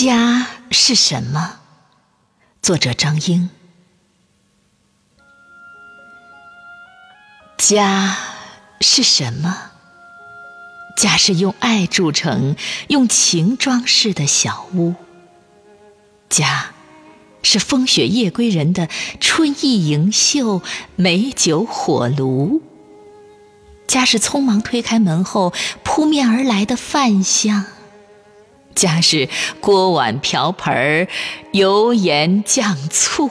家是什么？作者张英。家是什么？家是用爱筑成、用情装饰的小屋。家是风雪夜归人的春意盈袖、美酒火炉。家是匆忙推开门后扑面而来的饭香。家是锅碗瓢盆、油盐酱醋。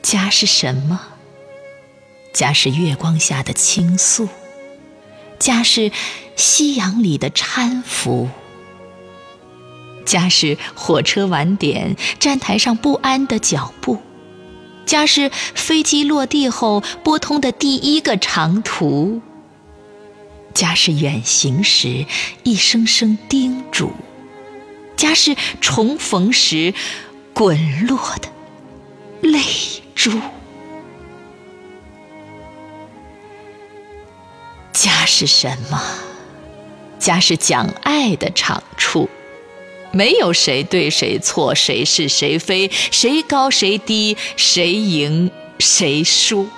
家是什么？家是月光下的倾诉。家是夕阳里的搀扶。家是火车晚点，站台上不安的脚步。家是飞机落地后拨通的第一个长途。家是远行时一声声叮嘱，家是重逢时滚落的泪珠。家是什么？家是讲爱的场处，没有谁对谁错，谁是谁非，谁高谁低，谁赢谁输。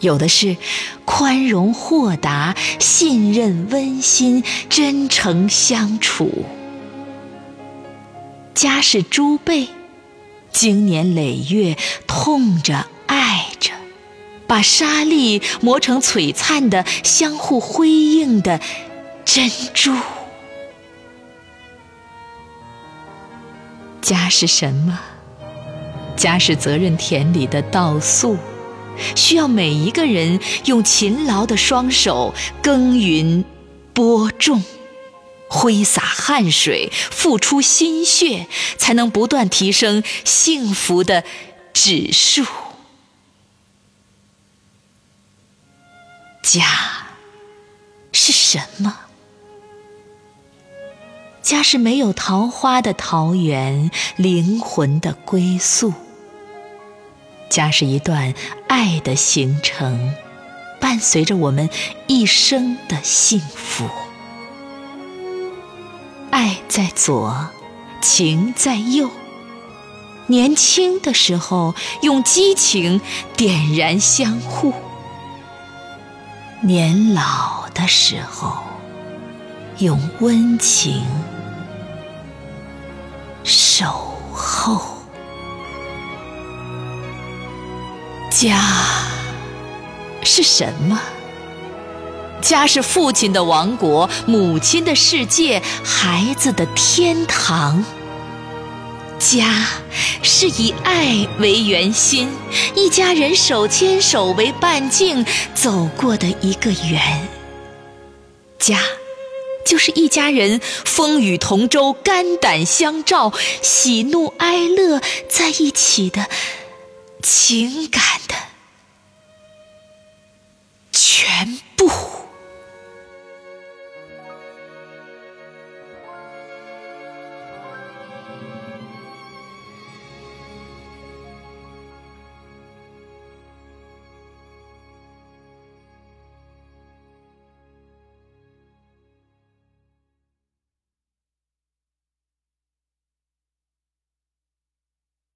有的是宽容豁达、信任温馨、真诚相处。家是珠背，经年累月痛着爱着，把沙粒磨成璀璨的、相互辉映的珍珠。家是什么？家是责任田里的稻粟。需要每一个人用勤劳的双手耕耘、播种、挥洒汗水、付出心血，才能不断提升幸福的指数。家是什么？家是没有桃花的桃源，灵魂的归宿。家是一段爱的行程，伴随着我们一生的幸福。爱在左，情在右。年轻的时候用激情点燃相互，年老的时候用温情守候。家是什么？家是父亲的王国，母亲的世界，孩子的天堂。家是以爱为圆心，一家人手牵手为半径走过的一个圆。家就是一家人风雨同舟、肝胆相照、喜怒哀乐在一起的。情感